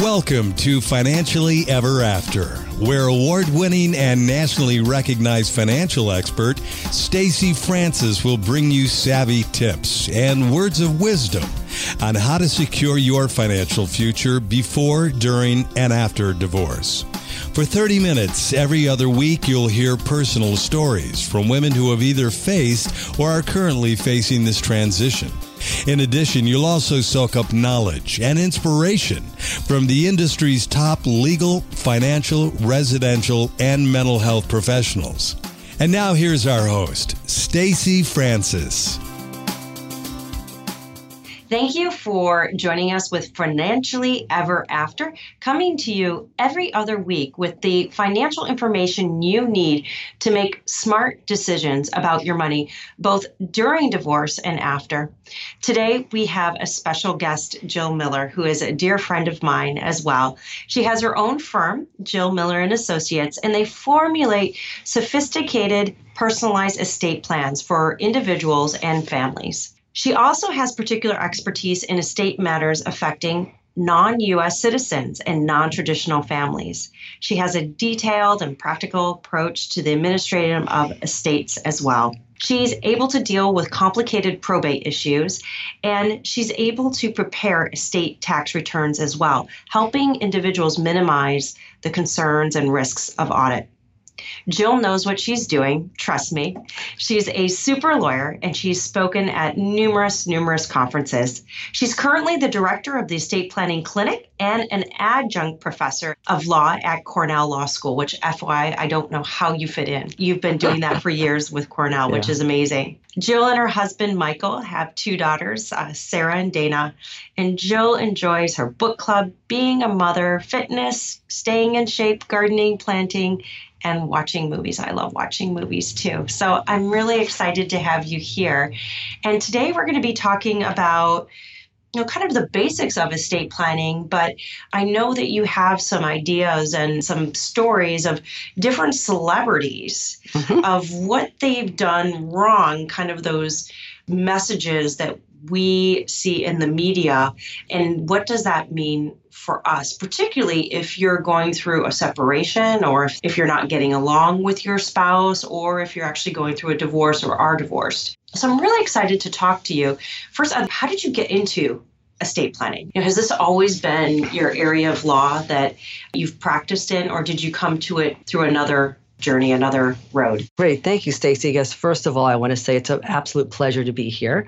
Welcome to Financially Ever After, where award-winning and nationally recognized financial expert Stacy Francis will bring you savvy tips and words of wisdom on how to secure your financial future before, during, and after divorce. For 30 minutes every other week, you'll hear personal stories from women who have either faced or are currently facing this transition. In addition, you'll also soak up knowledge and inspiration from the industry's top legal, financial, residential, and mental health professionals. And now here's our host, Stacy Francis. Thank you for joining us with Financially Ever After, coming to you every other week with the financial information you need to make smart decisions about your money, both during divorce and after. Today, we have a special guest, Jill Miller, who is a dear friend of mine as well. She has her own firm, Jill Miller and Associates, and they formulate sophisticated, personalized estate plans for individuals and families. She also has particular expertise in estate matters affecting non US citizens and non traditional families. She has a detailed and practical approach to the administration of estates as well. She's able to deal with complicated probate issues and she's able to prepare estate tax returns as well, helping individuals minimize the concerns and risks of audit. Jill knows what she's doing, trust me. She's a super lawyer and she's spoken at numerous, numerous conferences. She's currently the director of the Estate Planning Clinic and an adjunct professor of law at Cornell Law School, which, FYI, I don't know how you fit in. You've been doing that for years with Cornell, yeah. which is amazing. Jill and her husband, Michael, have two daughters, uh, Sarah and Dana. And Jill enjoys her book club, being a mother, fitness, staying in shape, gardening, planting, and watching movies. I love watching movies too. So I'm really excited to have you here. And today we're going to be talking about you know kind of the basics of estate planning but i know that you have some ideas and some stories of different celebrities mm-hmm. of what they've done wrong kind of those messages that we see in the media and what does that mean for us, particularly if you're going through a separation or if, if you're not getting along with your spouse or if you're actually going through a divorce or are divorced. So I'm really excited to talk to you. First, how did you get into estate planning? You know, has this always been your area of law that you've practiced in, or did you come to it through another journey another road. Great. Thank you, Stacy. Yes, first of all, I want to say it's an absolute pleasure to be here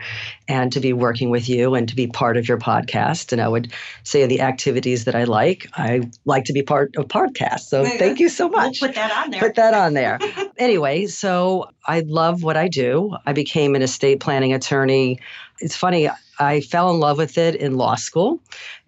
and to be working with you and to be part of your podcast. And I would say the activities that I like, I like to be part of podcasts. So thank you so much. We'll put that on there. Put that on there. anyway, so I love what I do. I became an estate planning attorney. It's funny, I fell in love with it in law school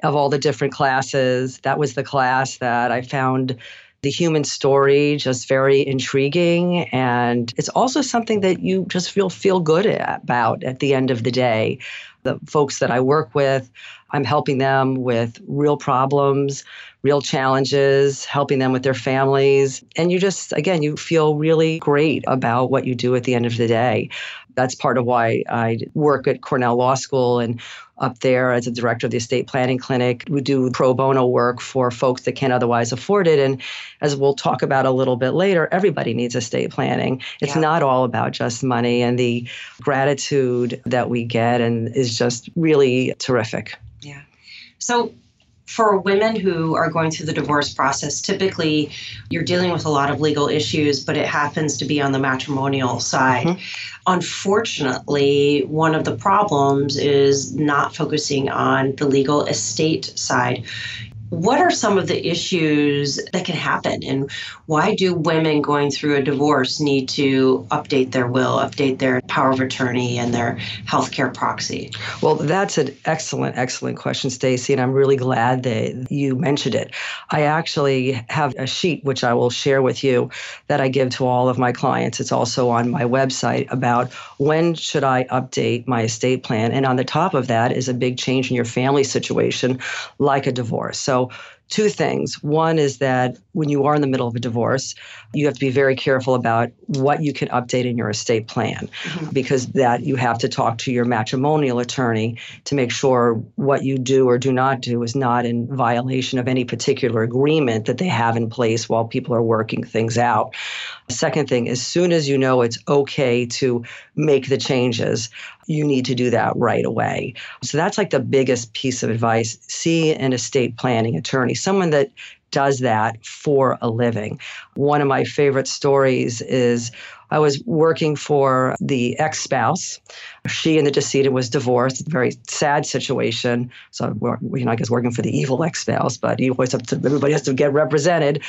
of all the different classes. That was the class that I found the human story just very intriguing and it's also something that you just feel feel good about at the end of the day. The folks that i work with i'm helping them with real problems real challenges helping them with their families and you just again you feel really great about what you do at the end of the day. That's part of why I work at Cornell Law School and up there as a director of the estate planning clinic. We do pro bono work for folks that can't otherwise afford it. And as we'll talk about a little bit later, everybody needs estate planning. It's yeah. not all about just money, and the gratitude that we get and is just really terrific. Yeah. So for women who are going through the divorce process, typically you're dealing with a lot of legal issues, but it happens to be on the matrimonial side. Mm-hmm. Unfortunately, one of the problems is not focusing on the legal estate side what are some of the issues that can happen? And why do women going through a divorce need to update their will update their power of attorney and their healthcare proxy? Well that's an excellent excellent question stacy and i'm really glad that you mentioned it. I actually have a sheet which i will share with you that i give to all of my clients. It's also on my website about when should i update my estate plan and on the top of that is a big change in your family situation like a divorce. So two things. One is that when you are in the middle of a divorce, you have to be very careful about what you can update in your estate plan mm-hmm. because that you have to talk to your matrimonial attorney to make sure what you do or do not do is not in violation of any particular agreement that they have in place while people are working things out. Second thing, as soon as you know it's okay to make the changes, you need to do that right away. So that's like the biggest piece of advice. See an estate planning attorney, someone that does that for a living. One of my favorite stories is I was working for the ex spouse. She and the decedent was divorced. Very sad situation. So, you know, I guess working for the evil ex spouse, but you always have to, everybody has to get represented.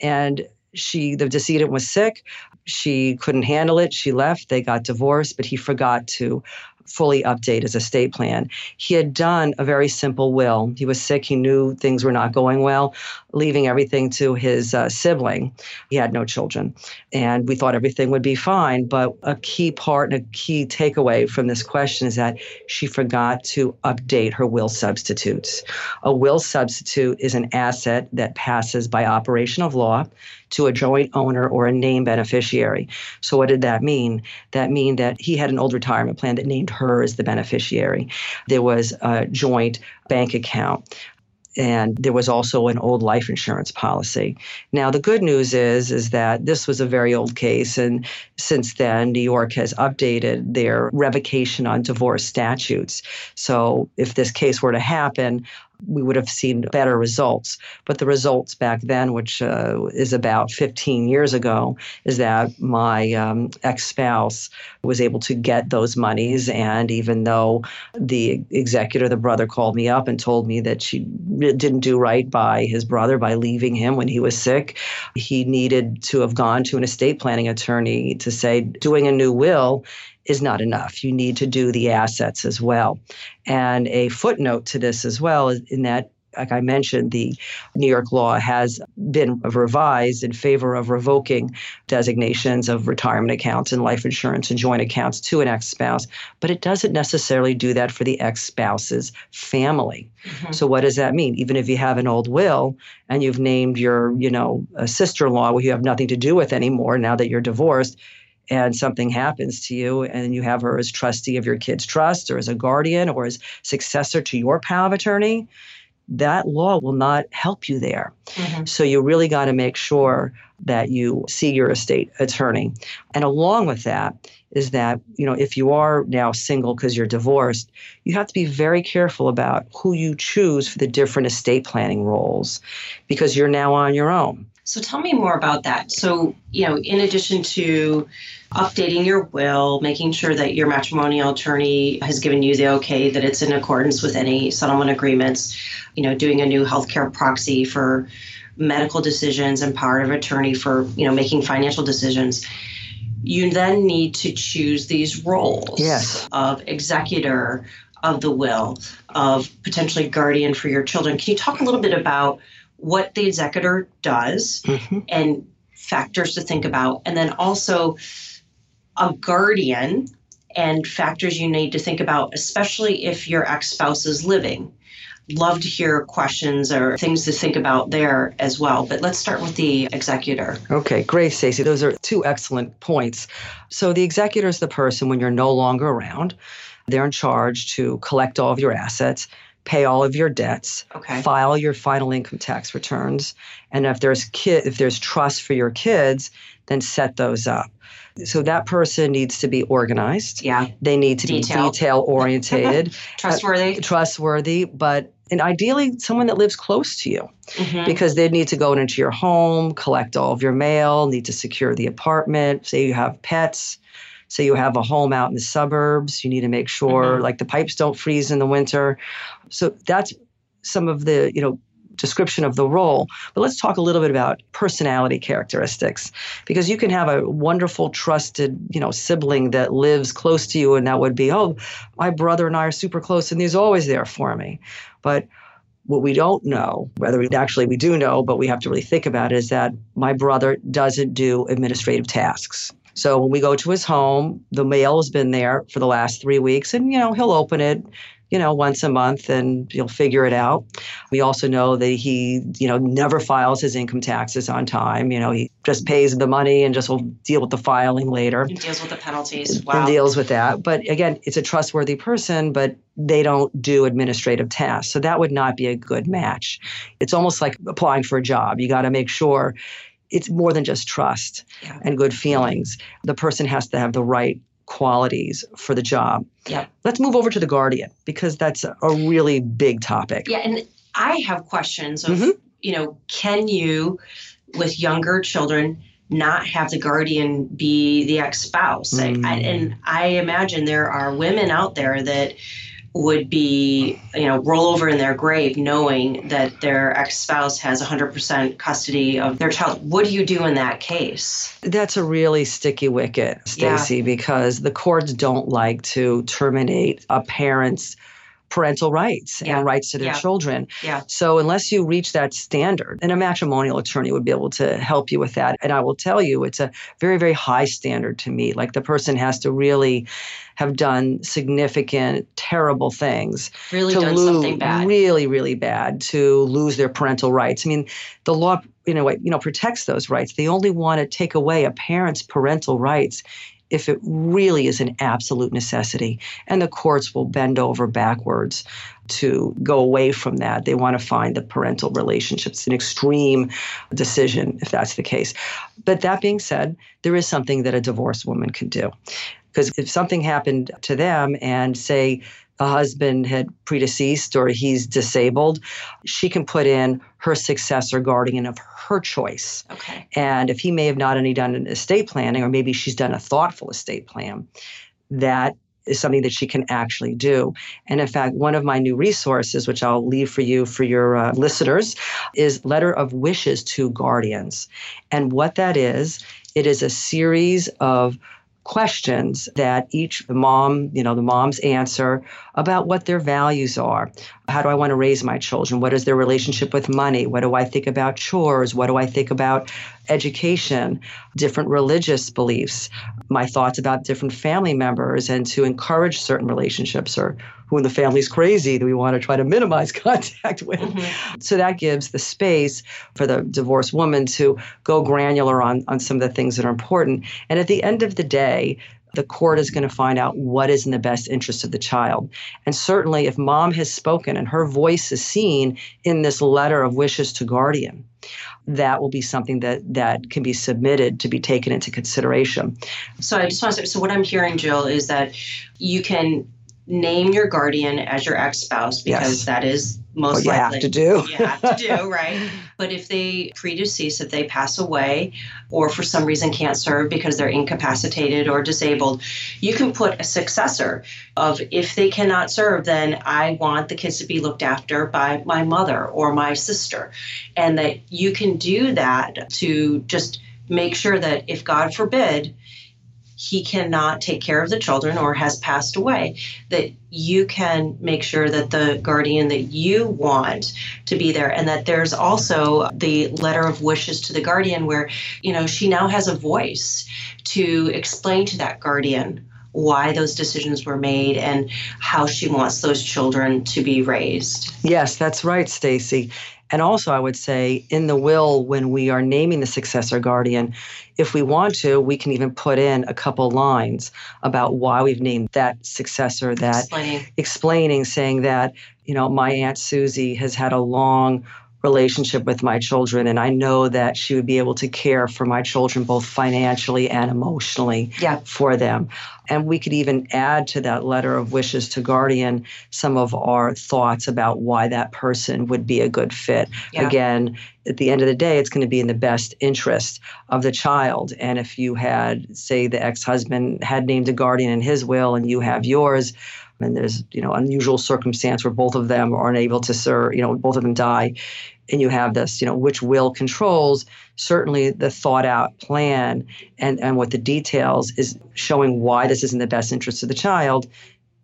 And she, the decedent was sick. She couldn't handle it. She left. They got divorced, but he forgot to fully update his estate plan. He had done a very simple will. He was sick. He knew things were not going well, leaving everything to his uh, sibling. He had no children. And we thought everything would be fine. But a key part and a key takeaway from this question is that she forgot to update her will substitutes. A will substitute is an asset that passes by operation of law to a joint owner or a named beneficiary. So, what did that mean? That mean that he had an old retirement plan that named her as the beneficiary. There was a joint bank account and there was also an old life insurance policy. Now the good news is is that this was a very old case and since then New York has updated their revocation on divorce statutes. So if this case were to happen, we would have seen better results. But the results back then, which uh, is about 15 years ago, is that my um, ex spouse was able to get those monies. And even though the executor, the brother, called me up and told me that she didn't do right by his brother by leaving him when he was sick, he needed to have gone to an estate planning attorney to say, doing a new will is not enough. You need to do the assets as well. And a footnote to this as well is in that like I mentioned, the New York law has been revised in favor of revoking designations of retirement accounts and life insurance and joint accounts to an ex spouse, but it doesn't necessarily do that for the ex spouse's family. Mm-hmm. So, what does that mean? Even if you have an old will and you've named your, you know, sister in law who you have nothing to do with anymore now that you're divorced, and something happens to you and you have her as trustee of your kid's trust or as a guardian or as successor to your power of attorney, that law will not help you there. Mm-hmm. So you really got to make sure that you see your estate attorney. And along with that is that, you know, if you are now single because you're divorced, you have to be very careful about who you choose for the different estate planning roles because you're now on your own. So tell me more about that. So, you know, in addition to updating your will, making sure that your matrimonial attorney has given you the okay that it's in accordance with any settlement agreements, you know, doing a new healthcare proxy for medical decisions and power of attorney for, you know, making financial decisions. You then need to choose these roles yes. of executor of the will, of potentially guardian for your children. Can you talk a little bit about what the executor does mm-hmm. and factors to think about, and then also a guardian and factors you need to think about, especially if your ex spouse is living. Love to hear questions or things to think about there as well. But let's start with the executor. Okay, great, Stacy. Those are two excellent points. So, the executor is the person when you're no longer around. They're in charge to collect all of your assets pay all of your debts, okay. file your final income tax returns, and if there's kid if there's trust for your kids, then set those up. So that person needs to be organized. Yeah. They need to detail. be detail oriented, trustworthy. Uh, trustworthy, but and ideally someone that lives close to you mm-hmm. because they need to go into your home, collect all of your mail, need to secure the apartment, say you have pets, so you have a home out in the suburbs. You need to make sure mm-hmm. like the pipes don't freeze in the winter. So that's some of the, you know, description of the role. But let's talk a little bit about personality characteristics because you can have a wonderful trusted, you know, sibling that lives close to you and that would be, "Oh, my brother and I are super close and he's always there for me." But what we don't know, whether we actually we do know, but we have to really think about it, is that my brother doesn't do administrative tasks. So when we go to his home, the mail has been there for the last three weeks, and you know he'll open it, you know, once a month and he'll figure it out. We also know that he, you know, never files his income taxes on time. You know, he just pays the money and just will deal with the filing later. He deals with the penalties. Wow. And deals with that. But again, it's a trustworthy person, but they don't do administrative tasks. So that would not be a good match. It's almost like applying for a job. You got to make sure it's more than just trust yeah. and good feelings. The person has to have the right qualities for the job. Yeah. Let's move over to the guardian because that's a really big topic. Yeah, and I have questions of, mm-hmm. you know, can you with younger children not have the guardian be the ex-spouse? Mm. I, and I imagine there are women out there that would be, you know, roll over in their grave knowing that their ex spouse has 100% custody of their child. What do you do in that case? That's a really sticky wicket, Stacy, yeah. because the courts don't like to terminate a parent's parental rights yeah. and rights to their yeah. children. Yeah. So unless you reach that standard, and a matrimonial attorney would be able to help you with that. And I will tell you, it's a very, very high standard to me. Like the person has to really have done significant, terrible things. Really to done lose, something bad. Really, really bad to lose their parental rights. I mean, the law you know, you know, protects those rights. They only want to take away a parent's parental rights if it really is an absolute necessity. And the courts will bend over backwards to go away from that. They want to find the parental relationship. It's an extreme decision if that's the case. But that being said, there is something that a divorced woman can do. Because if something happened to them and say a husband had predeceased or he's disabled, she can put in her successor guardian of her choice. Okay. And if he may have not only done an estate planning, or maybe she's done a thoughtful estate plan, that is something that she can actually do. And in fact, one of my new resources, which I'll leave for you for your uh, listeners, is Letter of Wishes to Guardians. And what that is, it is a series of questions that each the mom, you know, the moms answer about what their values are. How do I want to raise my children? What is their relationship with money? What do I think about chores? What do I think about education, different religious beliefs, my thoughts about different family members, and to encourage certain relationships or who in the family's crazy that we want to try to minimize contact with. Mm-hmm. So that gives the space for the divorced woman to go granular on, on some of the things that are important. And at the end of the day, the court is going to find out what is in the best interest of the child. And certainly, if mom has spoken and her voice is seen in this letter of wishes to guardian, that will be something that that can be submitted to be taken into consideration. So I just want to say, so what I'm hearing, Jill, is that you can name your guardian as your ex-spouse because yes. that is most what you likely have to do. you have to do right. But if they predecease, if they pass away, or for some reason can't serve because they're incapacitated or disabled, you can put a successor of if they cannot serve, then I want the kids to be looked after by my mother or my sister, and that you can do that to just make sure that if God forbid he cannot take care of the children or has passed away, that you can make sure that the guardian that you want to be there and that there's also the letter of wishes to the guardian where, you know, she now has a voice to explain to that guardian why those decisions were made and how she wants those children to be raised. Yes, that's right, Stacy. And also, I would say in the will, when we are naming the successor guardian, if we want to, we can even put in a couple lines about why we've named that successor, that explaining, explaining saying that, you know, my Aunt Susie has had a long relationship with my children and i know that she would be able to care for my children both financially and emotionally yeah. for them and we could even add to that letter of wishes to guardian some of our thoughts about why that person would be a good fit yeah. again at the end of the day it's going to be in the best interest of the child and if you had say the ex-husband had named a guardian in his will and you have yours and there's you know unusual circumstance where both of them are unable to serve you know both of them die and you have this, you know, which will controls, certainly the thought out plan and, and what the details is showing why this is in the best interest of the child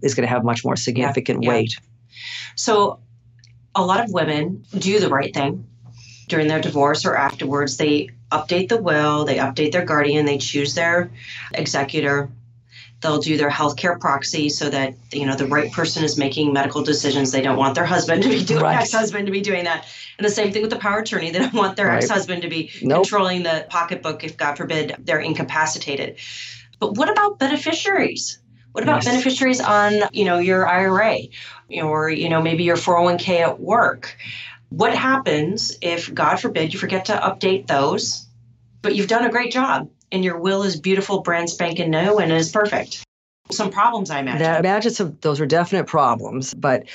is going to have much more significant yeah, yeah. weight. So a lot of women do the right thing during their divorce or afterwards. They update the will, they update their guardian, they choose their executor. They'll do their healthcare proxy so that you know the right person is making medical decisions. They don't want their husband to be doing Right. ex-husband to be doing that. And the same thing with the power attorney. They don't want their Right. ex-husband to be Nope. controlling the pocketbook if God forbid they're incapacitated. But what about beneficiaries? What about Yes. beneficiaries on, you know, your IRA or, you know, maybe your 401k at work? What happens if, God forbid, you forget to update those, but you've done a great job and your will is beautiful, brand spanking new, and is perfect? Some problems, I imagine. Imagine some, those are definite problems, but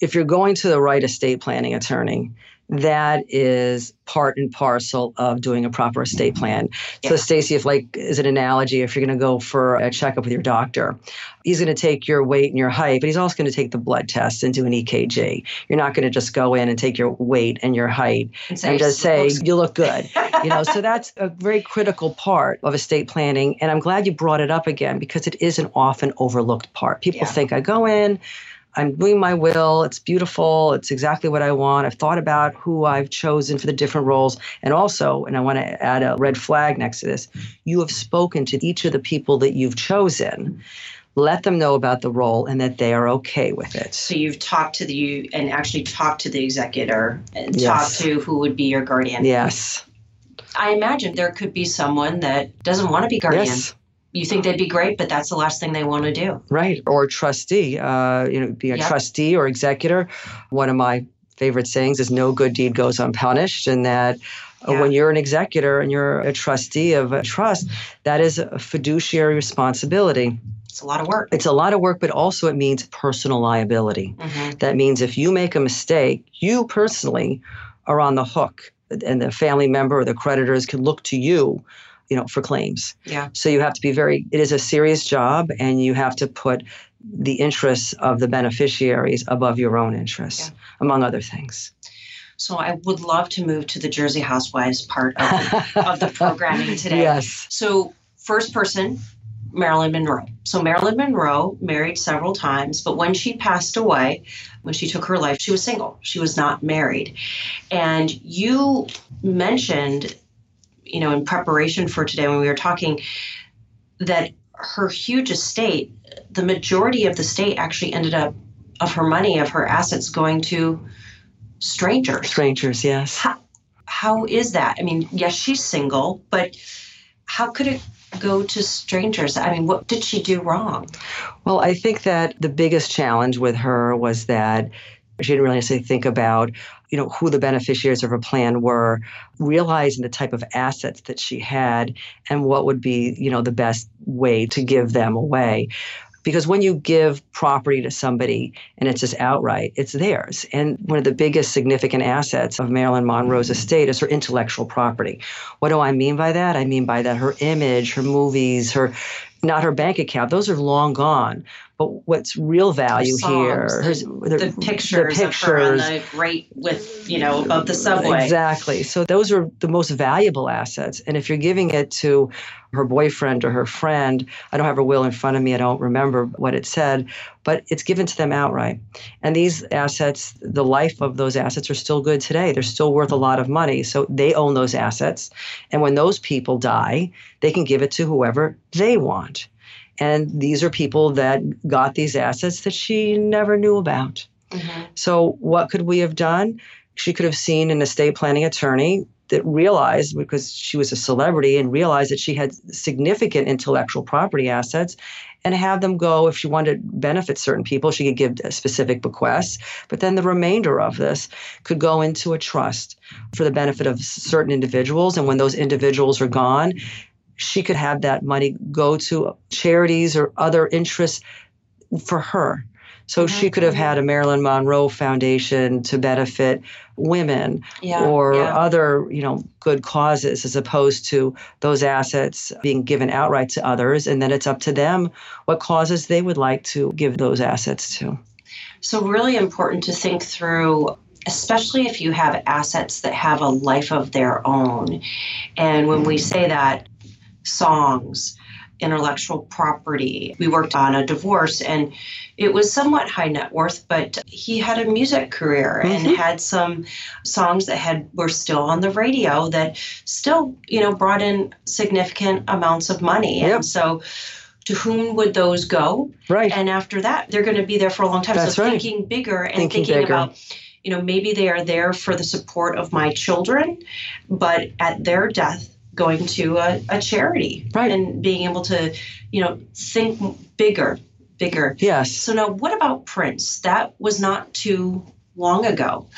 if you're going to the right estate planning attorney, that is part and parcel of doing a proper estate plan. Yeah. So, Stacy, if like is an analogy, if you're going to go for a checkup with your doctor, he's going to take your weight and your height, but he's also going to take the blood test and do an EKG. You're not going to just go in and take your weight and your height and and just say you look good. you know, so that's a very critical part of estate planning. And I'm glad you brought it up again because it is an often overlooked part. People Yeah. think I go in, I'm doing my will, it's beautiful, it's exactly what I want. I've thought about who I've chosen for the different roles. And also, and I want to add a red flag next to this, you have spoken to each of the people that you've chosen. Let them know about the role and that they are okay with it. So you've talked to the you and actually talked to the executor and Yes. talked to who would be your guardian. Yes. I imagine there could be someone that doesn't want to be guardian. Yes. You think they'd be great, but that's the last thing they want to do. Right. Or trustee, uh, you know, be a Yep. trustee or executor. One of my favorite sayings is no good deed goes unpunished. And that uh, Yeah. when you're an executor and you're a trustee of a trust, that is a fiduciary responsibility. It's a lot of work. It's a lot of work, but also it means personal liability. Mhm. That means if you make a mistake, you personally are on the hook. And the family member or the creditors can look to you, you know, for claims. Yeah. So you have to be very, it is a serious job and you have to put the interests of the beneficiaries above your own interests, Yeah. among other things. So I would love to move to the Jersey Housewives part of, of the programming today. Yes. So first person, Marilyn Monroe. So Marilyn Monroe married several times, but when she passed away, when she took her life, she was single. She was not married. And you mentioned, you know, in preparation for today when we were talking, that her huge estate, the majority of the state actually ended up of her money, of her assets going to strangers. Strangers, yes. How, how is that? I mean, yes, she's single, but how could it go to strangers? I mean, what did she do wrong? Well, I think that the biggest challenge with her was that she didn't really necessarily think about, you know, who the beneficiaries of her plan were, realizing the type of assets that she had and what would be, you know, the best way to give them away. Because when you give property to somebody and it's just outright, it's theirs. And one of the biggest significant assets of Marilyn Monroe's estate is her intellectual property. What do I mean by that? I mean by that her image, her movies, her not her bank account, those are long gone. But what's real value Her here? her- The, the- the pictures, the of her on the right with, you know, above the subway. Exactly. So those are the most valuable assets. And if you're giving it to her boyfriend or her friend, I don't have her will in front of me. I don't remember what it said, but it's given to them outright. And these assets, the life of those assets are still good today. They're still worth a lot of money. So they own those assets. And when those people die, they can give it to whoever they want. And these are people that got these assets that she never knew about. Mhm. So, what could we have done? She could have seen an estate planning attorney that realized, because she was a celebrity, and realized that she had significant intellectual property assets and have them go, if she wanted to benefit certain people, she could give specific bequests. But then the remainder of this could go into a trust for the benefit of certain individuals. And when those individuals are gone, she could have that money go to charities or other interests for her. So mm-hmm. she could have had a Marilyn Monroe Foundation to benefit women Yeah. or yeah. other, you know, good causes as opposed to those assets being given outright to others and then it's up to them what causes they would like to give those assets to. So, really important to think through, especially if you have assets that have a life of their own. And when we say that, songs, intellectual property, we worked on a divorce and it was somewhat high net worth, but he had a music career and Mhm. had some songs that had were still on the radio that still, you know, brought in significant amounts of money. Yep. And so to whom would those go? Right. And after that, they're going to be there for a long time. That's so right. thinking bigger and Thinking thinking bigger. about, you know, maybe they are there for the support of my children, but at their death, going to a, a charity Right. and being able to, you know, think bigger, bigger. yes. So now, what about Prince? That was not too long ago,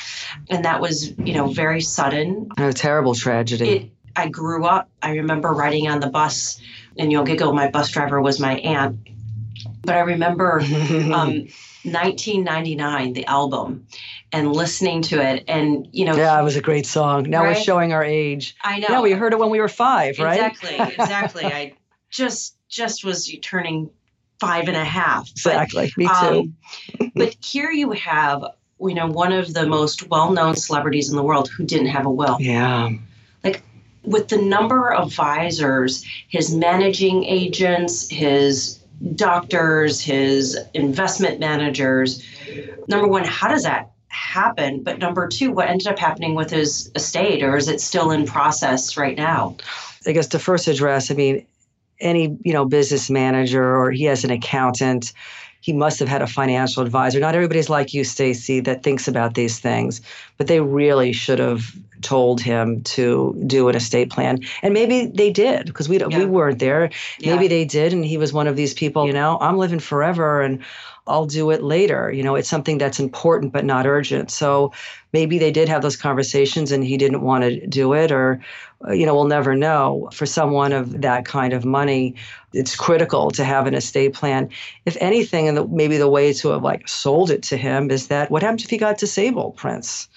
and that was, you know, very sudden. A terrible tragedy. It. I grew up. I remember riding on the bus, and you'll giggle. My bus driver was my aunt, but I remember um, 1999, the album, and listening to it, and you know, yeah, it was a great song. Now we're showing our age. I know. Yeah, we heard it when we were five, right? Exactly, exactly. I just just was turning five and a half. But, Exactly. Me too. um, but here you have, you know, one of the most well-known celebrities in the world who didn't have a will. yeah. Like with the number of advisors, his managing agents, his doctors, his investment managers. Number one, how does that happen? But number two, what ended up happening with his estate, or is it still in process right now? I guess to first address, I mean, any you know business manager or he has an accountant, he must have had a financial advisor. Not everybody's like you, Stacy, that thinks about these things, but they really should have told him to do an estate plan, and maybe they did because we don't Yeah. we weren't there. Yeah. Maybe they did, and he was one of these people. You know, I'm living forever, and I'll do it later. You know, it's something that's important but not urgent. So maybe they did have those conversations, and he didn't want to do it, or uh, you know, we'll never know. For someone of that kind of money, it's critical to have an estate plan. If anything, and maybe the way to have like sold it to him is that what happens if he got disabled, Prince?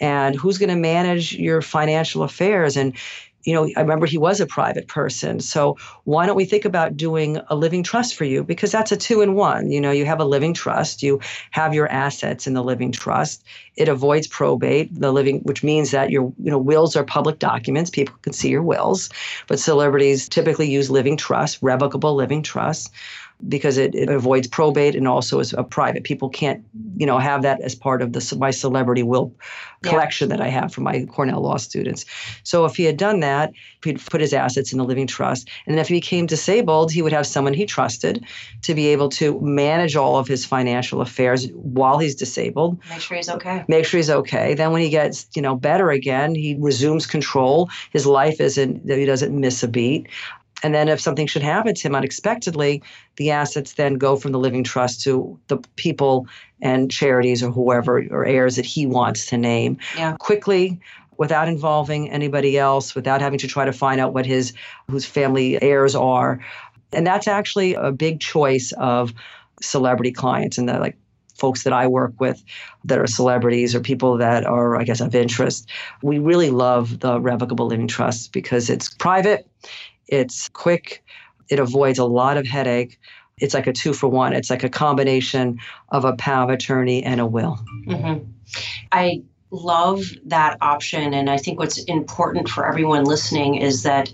And who's going to manage your financial affairs? And you know, I remember he was a private person. So why don't we think about doing a living trust for you? Because that's a two in one. You know, you have a living trust, you have your assets in the living trust. It avoids probate, the living, which means that your, you know, wills are public documents. People can see your wills. But celebrities typically use living trusts, revocable living trust. Because it, it avoids probate and also is a private. People can't, you know, have that as part of the my celebrity will Yeah. collection that I have for my Cornell law students. So if he had done that, he'd put his assets in the living trust. And then if he became disabled, he would have someone he trusted to be able to manage all of his financial affairs while he's disabled. Make sure he's okay. Make sure he's okay. Then when he gets, you know, better again, he resumes control. His life isn't he doesn't miss a beat. And then if something should happen to him unexpectedly, the assets then go from the living trust to the people and charities or whoever or heirs that he wants to name Yeah. quickly without involving anybody else, without having to try to find out what his whose family heirs are. And that's actually a big choice of celebrity clients and the like folks that I work with that are celebrities or people that are, I guess, of interest. We really love the revocable living trusts because it's private, it's quick, it avoids a lot of headache. It's like a two for one. It's like a combination of a power of attorney and a will. hmm I love that option. And I think what's important for everyone listening is that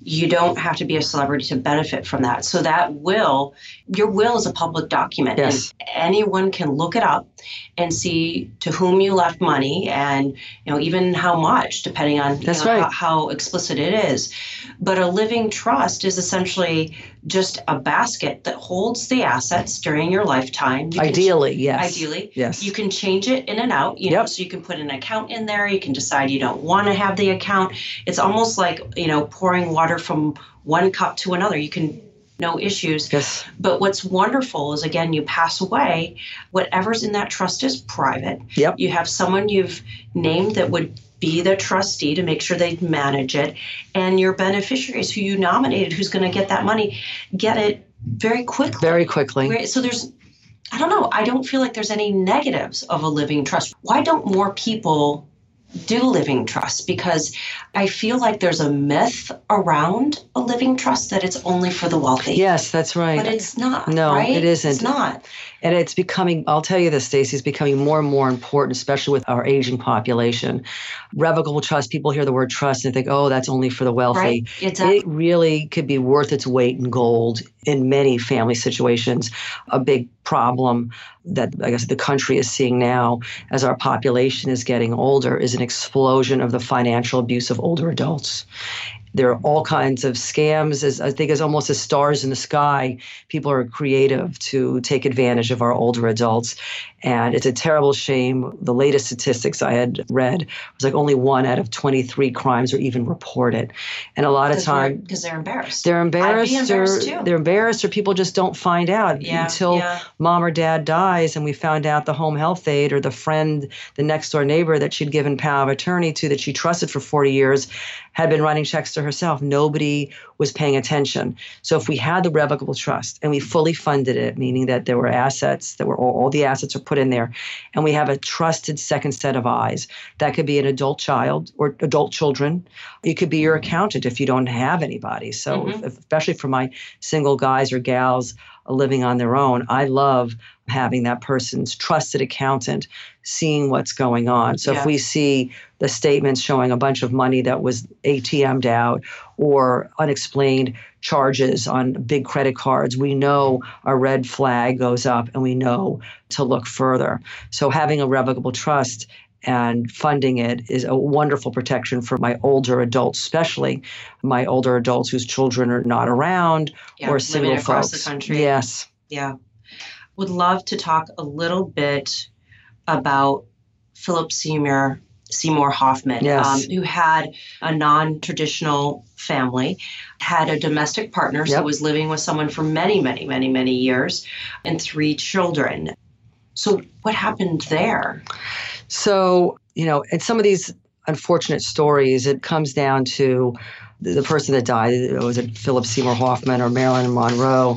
you don't have to be a celebrity to benefit from that. So that will, your will is a public document. Yes. And anyone can look it up and see to whom you left money and you know even how much depending on you know, right. how, how explicit it is but a living trust is essentially just a basket that holds the assets during your lifetime You can- Ideally, yes. ideally Yes. you can change it in and out you know Yep. so you can put an account in there you can decide you don't want to have the account it's almost like you know pouring water from one cup to another you can no issues yes. but what's wonderful is again you pass away whatever's in that trust is private Yep. you have someone you've named that would be the trustee to make sure they manage it and your beneficiaries who you nominated who's going to get that money get it very quickly Very quickly. So there's i don't know i don't feel like there's any negatives of a living trust why don't more people do living trusts because i feel like there's a myth around a living trust that it's only for the wealthy Yes, that's right. but it's not No, right? it isn't. it's not And it's becoming, I'll tell you this, Stacy, it's becoming more and more important, especially with our aging population. Revocable trust, people hear the word trust and think, oh, that's only for the wealthy. right exactly It really could be worth its weight in gold in many family situations. A big problem that I guess the country is seeing now as our population is getting older is an explosion of the financial abuse of older adults. There are all kinds of scams. As I think, as almost as stars in the sky, people are creative to take advantage of our older adults, and it's a terrible shame. The latest statistics I had read was like only one out of 23 crimes are even reported, and a lot of time because they're embarrassed. They're embarrassed. embarrassed or, They're embarrassed, or people just don't find out yeah, until yeah. mom or dad dies, and we found out the home health aide or the friend, the next door neighbor that she'd given power of attorney to that she trusted for 40 years had been writing checks to herself. Nobody was paying attention. So if we had the revocable trust and we fully funded it, meaning that there were assets, that were all, all the assets are put in there, and we have a trusted second set of eyes, that could be an adult child or adult children. It could be your accountant if you don't have anybody. So mm-hmm. if, especially for my single guys or gals living on their own, I love having that person's trusted accountant seeing what's going on. So yeah. if we see the statements showing a bunch of money that was ATM'd out or unexplained charges on big credit cards, we know a red flag goes up and we know to look further. So having a revocable trust and funding it is a wonderful protection for my older adults, especially my older adults whose children are not around yeah, or single across folks. the country. Yes. Yeah. Would love to talk a little bit about Philip Seymour Seymour Hoffman, yes. um, who had a non-traditional family, had a domestic partner, yep. so was living with someone for many, many, many, many years, and three children. So, what happened there? So, you know, in some of these unfortunate stories, it comes down to the person that died. Was it Philip Seymour Hoffman or Marilyn Monroe?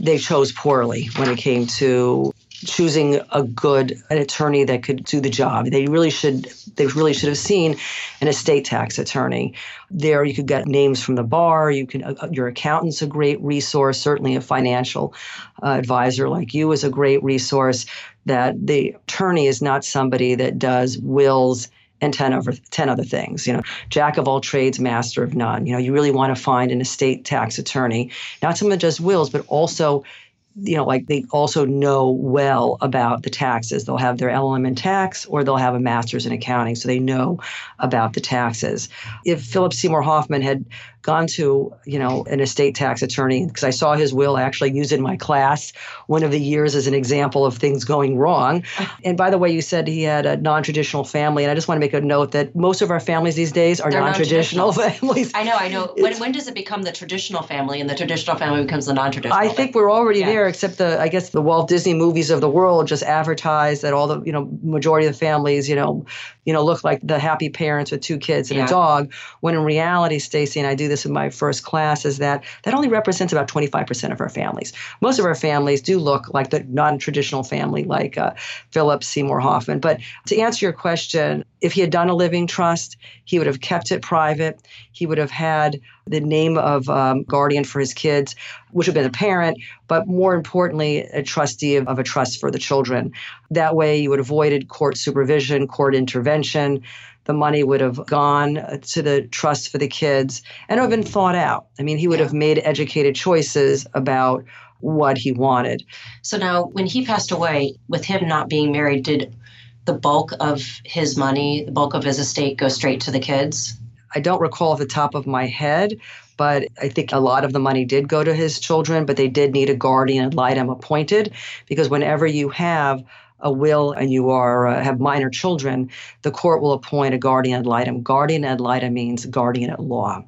They chose poorly when it came to choosing a good an attorney that could do the job. They really should they really should have seen an estate tax attorney. There you could get names from the bar. You can uh, your accountant's a great resource. Certainly a financial uh, advisor like you is a great resource. That the attorney is not somebody that does wills and 10 over 10 other things you know jack of all trades master of none you know you really want to find an estate tax attorney not someone that does wills but also you know, like they also know well about the taxes. They'll have their LLM in tax or they'll have a master's in accounting, so they know about the taxes. If Philip Seymour Hoffman had gone to, you know, an estate tax attorney because I saw his will actually used in my class one of the years as an example of things going wrong. And by the way, you said he had a non-traditional family, and I just want to make a note that most of our families these days are non-traditional, non-traditional, families. I know, I know. When, when does it become the traditional family and the traditional family becomes the non-traditional? I think we're already yeah. there, except the I guess the Walt Disney movies of the world just advertise that all the you know majority of the families you know you know look like the happy parents with two kids and yeah. a dog. When in reality, Stacy and I do this in my first class is that that only represents about 25% of our families. Most of our families do look like the non-traditional family, like uh, Philip Seymour Hoffman. But to answer your question, if he had done a living trust, he would have kept it private. He would have had the name of um, guardian for his kids, which would have been a parent, but more importantly, a trustee of, of a trust for the children. That way, you would have avoided court supervision, court intervention the money would have gone to the trust for the kids and it would have been thought out. I mean, he would yeah. have made educated choices about what he wanted. So now, when he passed away, with him not being married, did the bulk of his money, the bulk of his estate, go straight to the kids? I don't recall off the top of my head, but I think a lot of the money did go to his children, but they did need a guardian ad litem appointed because whenever you have a will and you are uh, have minor children, the court will appoint a guardian ad litem. Guardian ad litem means guardian at law.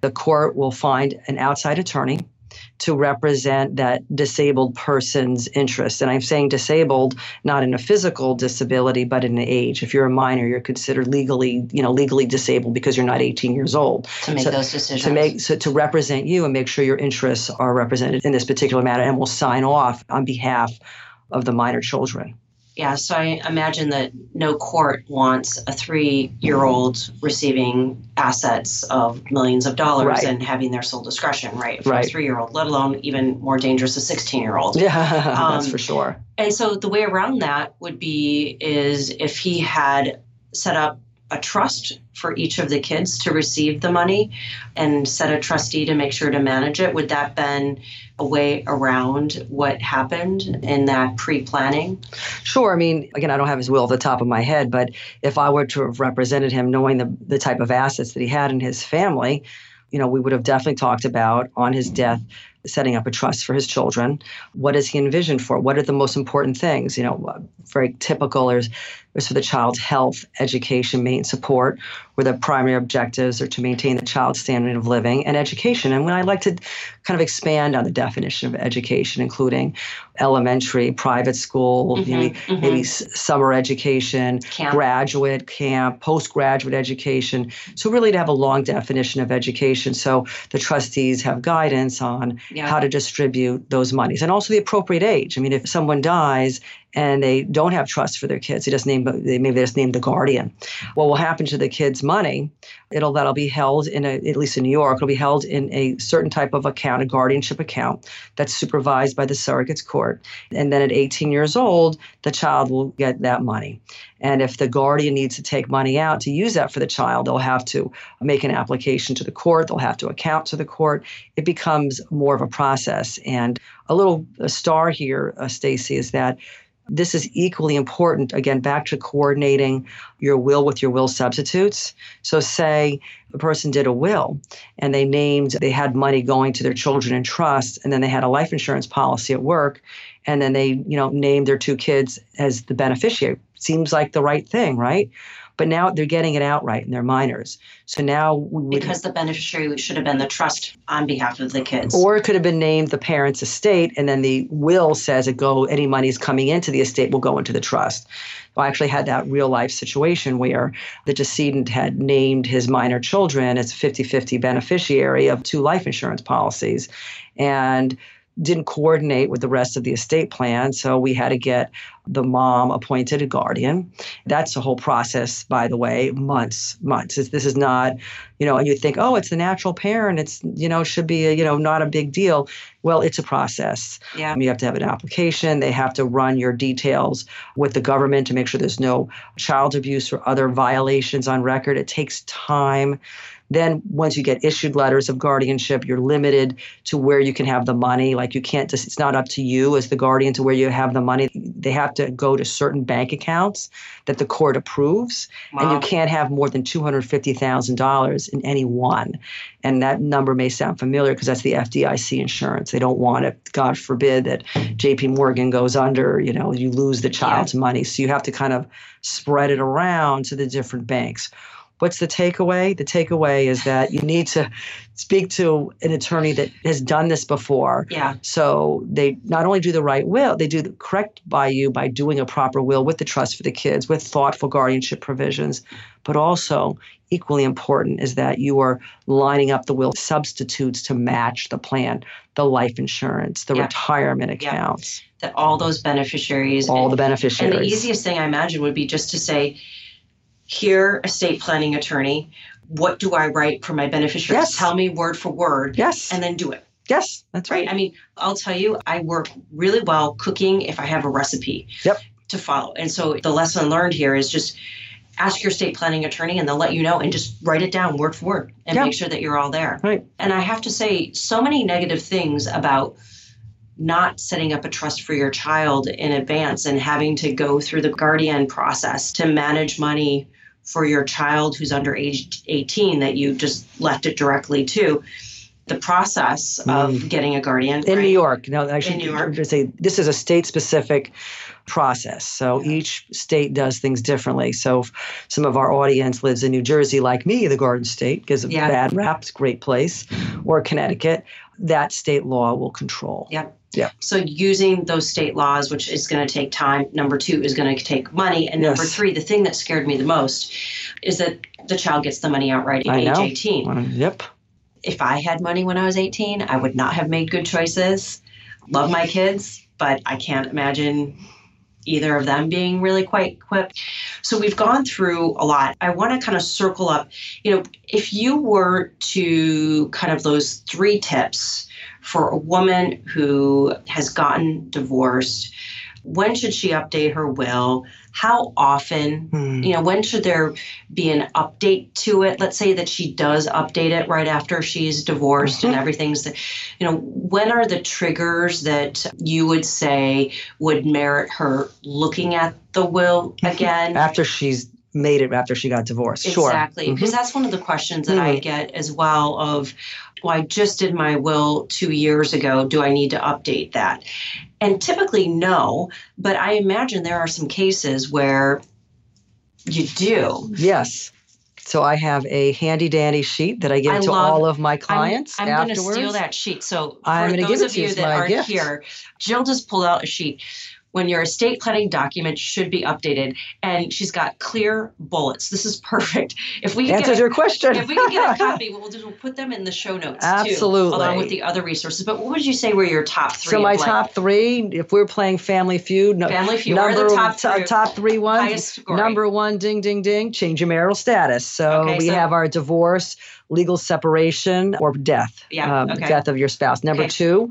The court will find an outside attorney to represent that disabled person's interest. And I'm saying disabled not in a physical disability, but in age. If you're a minor, you're considered legally, you know, legally disabled because you're not 18 years old. To make so, those decisions. To make so to represent you and make sure your interests are represented in this particular matter and will sign off on behalf of the minor children. Yeah, so I imagine that no court wants a three year old receiving assets of millions of dollars right. and having their sole discretion, right? For right. a three year old, let alone even more dangerous, a 16 year old. Yeah, um, that's for sure. And so the way around that would be is if he had set up a trust for each of the kids to receive the money and set a trustee to make sure to manage it? Would that been a way around what happened in that pre-planning? Sure. I mean, again, I don't have his will at the top of my head, but if I were to have represented him, knowing the the type of assets that he had in his family, you know, we would have definitely talked about on his death setting up a trust for his children. What does he envision for? What are the most important things? You know, very typical is, is for the child's health, education, maintenance support, where the primary objectives are to maintain the child's standard of living and education. And when I like to kind of expand on the definition of education, including elementary, private school, mm-hmm, maybe, mm-hmm. maybe summer education, camp. graduate camp, postgraduate education. So really to have a long definition of education so the trustees have guidance on yeah. how to distribute those monies and also the appropriate age. I mean, if someone dies and they don't have trust for their kids, they just name they maybe they just name the guardian. What will happen to the kids' money? It'll that'll be held in a at least in New York, it'll be held in a certain type of account, a guardianship account that's supervised by the surrogates court. And then at 18 years old, the child will get that money. And if the guardian needs to take money out to use that for the child, they'll have to make an application to the court. They'll have to account to the court. It becomes more of a process. And a little a star here, uh, Stacy, is that this is equally important, again, back to coordinating your will with your will substitutes. So, say a person did a will and they named, they had money going to their children in trust, and then they had a life insurance policy at work, and then they, you know, named their two kids as the beneficiary seems like the right thing, right? But now they're getting it outright and they're minors. So now would, because the beneficiary should have been the trust on behalf of the kids, or it could have been named the parent's estate, and then the will says it go any money's coming into the estate will go into the trust. I actually had that real life situation where the decedent had named his minor children as a 50 50 beneficiary of two life insurance policies. And didn't coordinate with the rest of the estate plan. So we had to get the mom appointed a guardian. That's a whole process, by the way, months, months. This is not, you know, and you think, oh, it's the natural parent. It's, you know, should be, a, you know, not a big deal. Well, it's a process. Yeah. You have to have an application. They have to run your details with the government to make sure there's no child abuse or other violations on record. It takes time. Then, once you get issued letters of guardianship, you're limited to where you can have the money. Like, you can't just, it's not up to you as the guardian to where you have the money. They have to go to certain bank accounts that the court approves, wow. and you can't have more than $250,000 in any one. And that number may sound familiar because that's the FDIC insurance. They don't want it, God forbid, that JP Morgan goes under, you know, you lose the child's yeah. money. So you have to kind of spread it around to the different banks. What's the takeaway? The takeaway is that you need to speak to an attorney that has done this before. Yeah. So they not only do the right will, they do the correct by you by doing a proper will with the trust for the kids, with thoughtful guardianship provisions, but also equally important is that you are lining up the will substitutes to match the plan, the life insurance, the yeah. retirement accounts. Yeah. That all those beneficiaries, all and, the beneficiaries. And the easiest thing I imagine would be just to say, here, estate planning attorney, what do I write for my beneficiaries? Yes. Tell me word for word. Yes. And then do it. Yes, that's right. right. I mean, I'll tell you, I work really well cooking if I have a recipe yep. to follow. And so the lesson learned here is just ask your state planning attorney and they'll let you know and just write it down word for word and make sure that you're all there. Right. And I have to say, so many negative things about not setting up a trust for your child in advance and having to go through the guardian process to manage money for your child who's under age 18 that you just left it directly to the process of mm. getting a guardian in right? New York. No, I should in New York. say this is a state specific process. So yeah. each state does things differently. So some of our audience lives in New Jersey, like me, the Garden State, because of yeah. bad rap's great place, or Connecticut. That state law will control. Yep. Yeah. So using those state laws, which is going to take time. Number two is going to take money, and yes. number three, the thing that scared me the most is that the child gets the money outright at I age know. 18. Yep. If I had money when I was 18, I would not have made good choices. Love my kids, but I can't imagine either of them being really quite equipped. So we've gone through a lot. I want to kind of circle up, you know, if you were to kind of those three tips for a woman who has gotten divorced, when should she update her will? How often? Hmm. You know, when should there be an update to it? Let's say that she does update it right after she's divorced Mm-hmm. and everything's, you know, when are the triggers that you would say would merit her looking at the will again? After she's made it, after she got divorced. Sure. Exactly, Mhm. because that's one of the questions that I Mhm. get as well of, well, I just did my will two years ago. Do I need to update that? And typically, no, but I imagine there are some cases where you do. Yes. So I have a handy dandy sheet that I give I to love- all of my clients I'm, I'm going to steal that sheet. So I'm for those give it of you that aren't gift. here, Jill just pulled out a sheet. When your estate planning document should be updated, and she's got clear bullets. This is perfect. If we Answers get your question. if we can get a copy, what we'll do is we'll put them in the show notes too, along with the other resources. But what would you say were your top three? So my like, top three, if we're playing Family Feud, no, Family Feud, number the top three? top three ones. Number one, ding, ding, ding, change your marital status. So Okay, we so- have our divorce, legal separation, or death. Yeah, um, okay. Death of your spouse. Number Okay. two,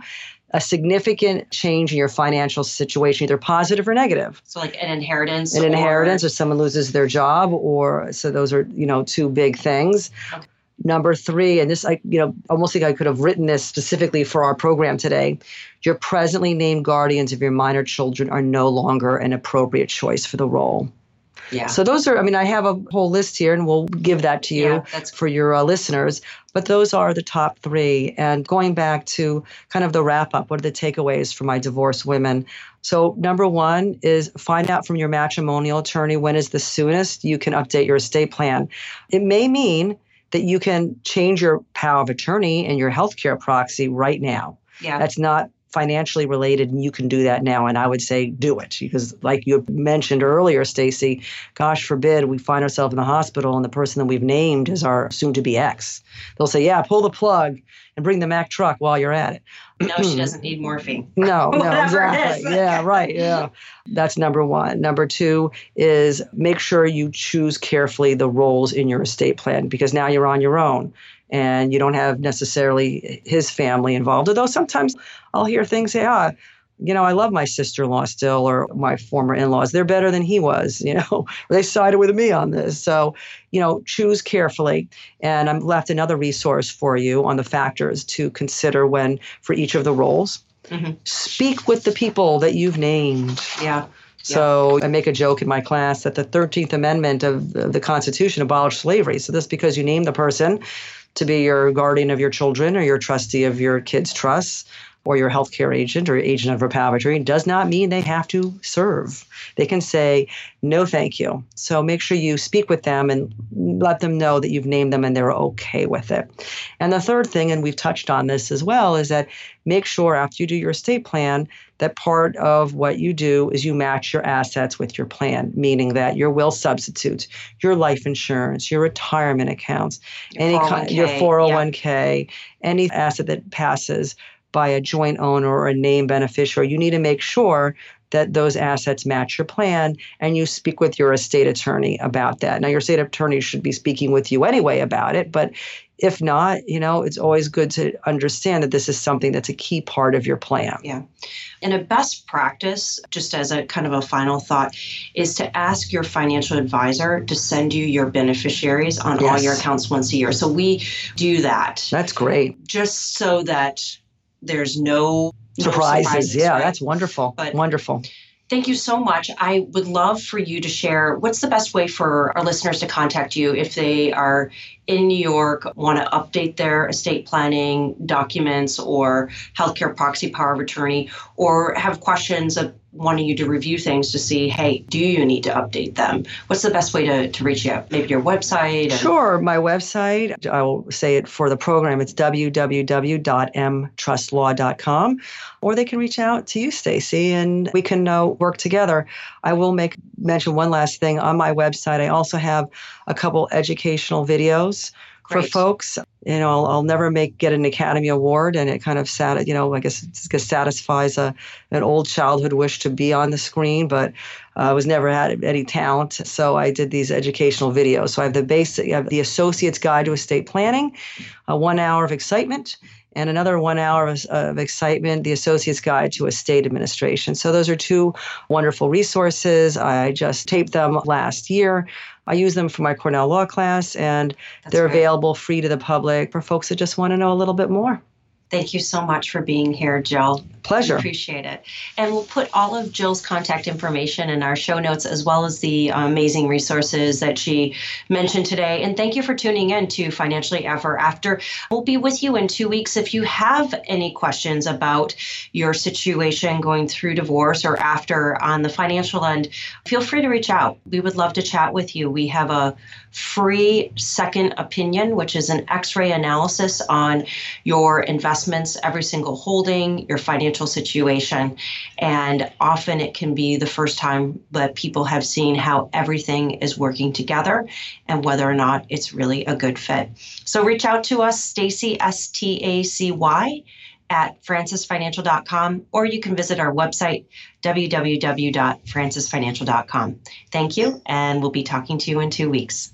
a significant change in your financial situation, either positive or negative. so like an inheritance. An or- inheritance, or someone loses their job, or so those are you know two big things. Okay. Number three, and this I you know almost think I could have written this specifically for our program today. Your presently named guardians of your minor children are no longer an appropriate choice for the role. Yeah. So those are, I mean, I have a whole list here, and we'll give that to you Yeah, that's for your uh, listeners. But those are the top three. And going back to kind of the wrap up, what are the takeaways for my divorced women? So number one is find out from your matrimonial attorney when is the soonest you can update your estate plan. It may mean that you can change your power of attorney and your healthcare proxy right now yeah. that's not financially related and you can do that now and i would say do it because like you mentioned earlier stacy gosh forbid we find ourselves in the hospital and the person that we've named is our soon to be ex they'll say yeah pull the plug and bring the Mack truck while you're at it no, she doesn't need morphine. no, no, exactly. Yeah, right. Yeah. That's number one. Number two is make sure you choose carefully the roles in your estate plan because now you're on your own and you don't have necessarily his family involved. Although sometimes I'll hear things say, ah, you know, I love my sister in law still or my former in laws. They're better than he was, you know, they sided with me on this. So, you know, choose carefully. And I'm left another resource for you on the factors to consider when for each of the roles. Mhm. Speak with the people that you've named. Yeah. So I make a joke in my class that the 13th Amendment of the the Constitution abolished slavery. So this because you name the person to be your guardian of your children or your trustee of your kids' trusts or your healthcare agent or agent of repository does not mean they have to serve. They can say, no, thank you. So make sure you speak with them and let them know that you've named them and they're okay with it. And the third thing, and we've touched on this as well, is that make sure after you do your estate plan that part of what you do is you match your assets with your plan, meaning that your will substitutes, your life insurance, your retirement accounts, Your any kind, 401k, your 401k, any asset that passes by a joint owner or a named beneficiary, you need to make sure that those assets match your plan and you speak with your estate attorney about that. Now, your estate attorney should be speaking with you anyway about it, but if not, you know, it's always good to understand that this is something that's a key part of your plan. Yeah. And a best practice, just as a kind of a final thought, is to ask your financial advisor to send you your beneficiaries on all your accounts once a year. So we do that That's great. just so that there's no no Surprises. yeah, right? that's wonderful. But- wonderful. Thank you so much. I would love for you to share what's the best way for our listeners to contact you if they are in New York, want to update their estate planning documents or healthcare proxy power of attorney, or have questions of wanting you to review things to see, hey, do you need to update them? What's the best way to, to reach you? Maybe your website? and- Sure. My website, I will say it for the program, it's www.mtrustlaw.com, or they can reach out to you, Stacy, and we can uh, work together. I will make mention one last thing on my website. I also have a couple educational videos for folks. You know, I'll, I'll never make get an Academy Award, and it kind of sat, you know, I guess it satisfies a an old childhood wish to be on the screen, but I was never had any talent, so I did these educational videos. So I have the basic, I have the Associate's Guide to Estate Planning, uh, one hour of excitement, and another one hour of, of, excitement, The Associate's Guide to Estate Administration. So, those are two wonderful resources. I just taped them last year. I use them for my Cornell Law class, and That's they're great. available free to the public for folks that just want to know a little bit more. Thank you so much for being here, Jill. Pleasure. Appreciate it. And we'll put all of Jill's contact information in our show notes as well as the amazing resources that she mentioned today. And thank you for tuning in to Financially Ever After. We'll be with you in two weeks. If you have any questions about your situation going through divorce or after on the financial end, feel free to reach out. We would love to chat with you. We have a free second opinion, which is an x ray analysis on your investments, every single holding, your financial situation. And often it can be the first time that people have seen how everything is working together and whether or not it's really a good fit. So reach out to us, Stacy, S T A C Y at francisfinancial.com, or you can visit our website, www.francisfinancial.com. Thank you, and we'll be talking to you in two weeks.